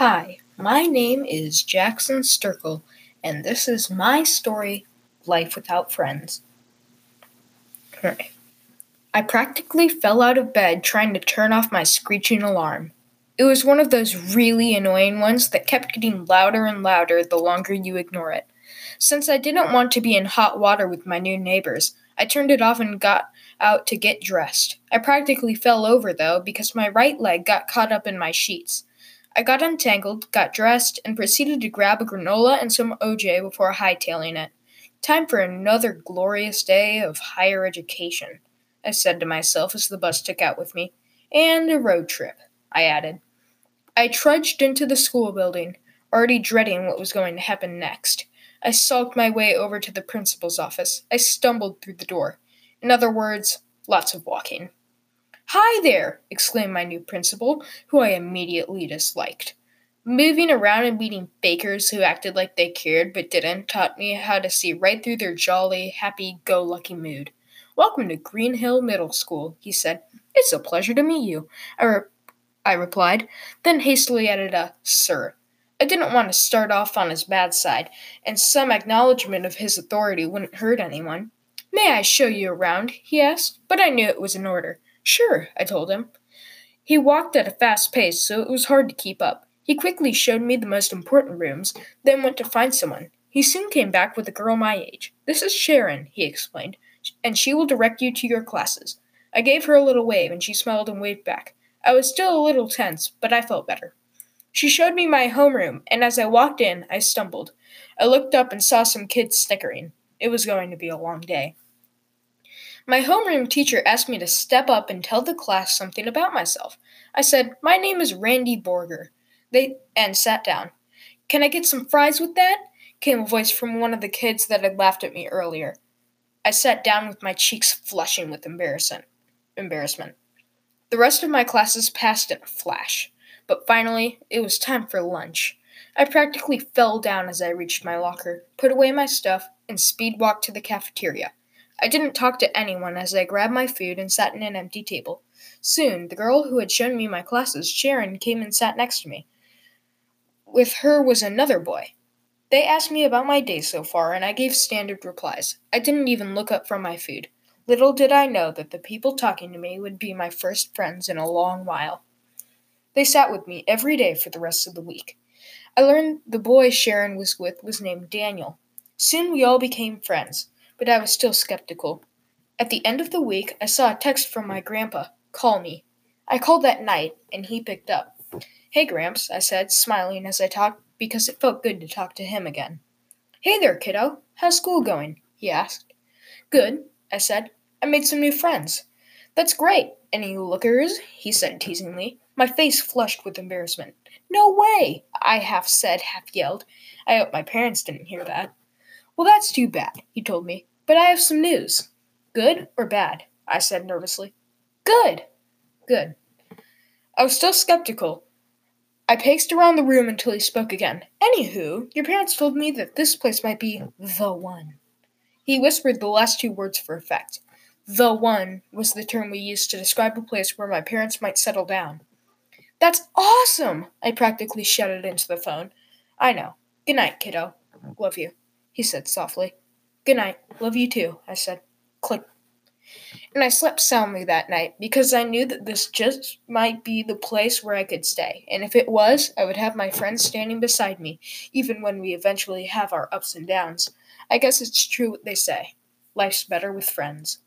Hi, my name is Jackson Sterkel, and this is my story, Life Without Friends. I practically fell out of bed trying to turn off my screeching alarm. It was one of those really annoying ones that kept getting louder and louder the longer you ignore it. Since I didn't want to be in hot water with my new neighbors, I turned it off and got out to get dressed. I practically fell over, though, because my right leg got caught up in my sheets. I got untangled, got dressed, and proceeded to grab a granola and some OJ before hightailing it. Time for another glorious day of higher education, I said to myself as the bus took out with me. And a road trip, I added. I trudged into the school building, already dreading what was going to happen next. I sulked my way over to the principal's office. I stumbled through the door. In other words, lots of walking. Hi there! exclaimed my new principal, who I immediately disliked. Moving around and meeting bakers who acted like they cared but didn't taught me how to see right through their jolly, happy go lucky mood. Welcome to Green Hill Middle School, he said. It's a pleasure to meet you, I, re- I replied, then hastily added a sir. I didn't want to start off on his bad side, and some acknowledgement of his authority wouldn't hurt anyone. May I show you around? he asked, but I knew it was an order. Sure, I told him. He walked at a fast pace, so it was hard to keep up. He quickly showed me the most important rooms, then went to find someone. He soon came back with a girl my age. This is Sharon, he explained, and she will direct you to your classes. I gave her a little wave, and she smiled and waved back. I was still a little tense, but I felt better. She showed me my homeroom, and as I walked in, I stumbled. I looked up and saw some kids snickering. It was going to be a long day. My homeroom teacher asked me to step up and tell the class something about myself. I said, My name is Randy Borger. They and sat down. Can I get some fries with that? came a voice from one of the kids that had laughed at me earlier. I sat down with my cheeks flushing with embarrassment. Embarrassment. The rest of my classes passed in a flash, but finally it was time for lunch. I practically fell down as I reached my locker, put away my stuff, and speed walked to the cafeteria. I didn't talk to anyone as I grabbed my food and sat in an empty table. Soon, the girl who had shown me my classes, Sharon, came and sat next to me. With her was another boy. They asked me about my day so far, and I gave standard replies. I didn't even look up from my food. Little did I know that the people talking to me would be my first friends in a long while. They sat with me every day for the rest of the week. I learned the boy Sharon was with was named Daniel. Soon we all became friends but I was still skeptical. At the end of the week, I saw a text from my grandpa call me. I called that night, and he picked up. Hey, Gramps, I said, smiling as I talked because it felt good to talk to him again. Hey there, kiddo. How's school going? he asked. Good, I said. I made some new friends. That's great. Any lookers? he said teasingly. My face flushed with embarrassment. No way, I half said, half yelled. I hope my parents didn't hear that. Well, that's too bad, he told me. But I have some news. Good or bad? I said nervously. Good. Good. I was still skeptical. I paced around the room until he spoke again. Anywho, your parents told me that this place might be the one. He whispered the last two words for effect. The one was the term we used to describe a place where my parents might settle down. That's awesome! I practically shouted into the phone. I know. Good night, kiddo. Love you, he said softly. Good night. Love you too, I said. Click. And I slept soundly that night because I knew that this just might be the place where I could stay. And if it was, I would have my friends standing beside me, even when we eventually have our ups and downs. I guess it's true what they say life's better with friends.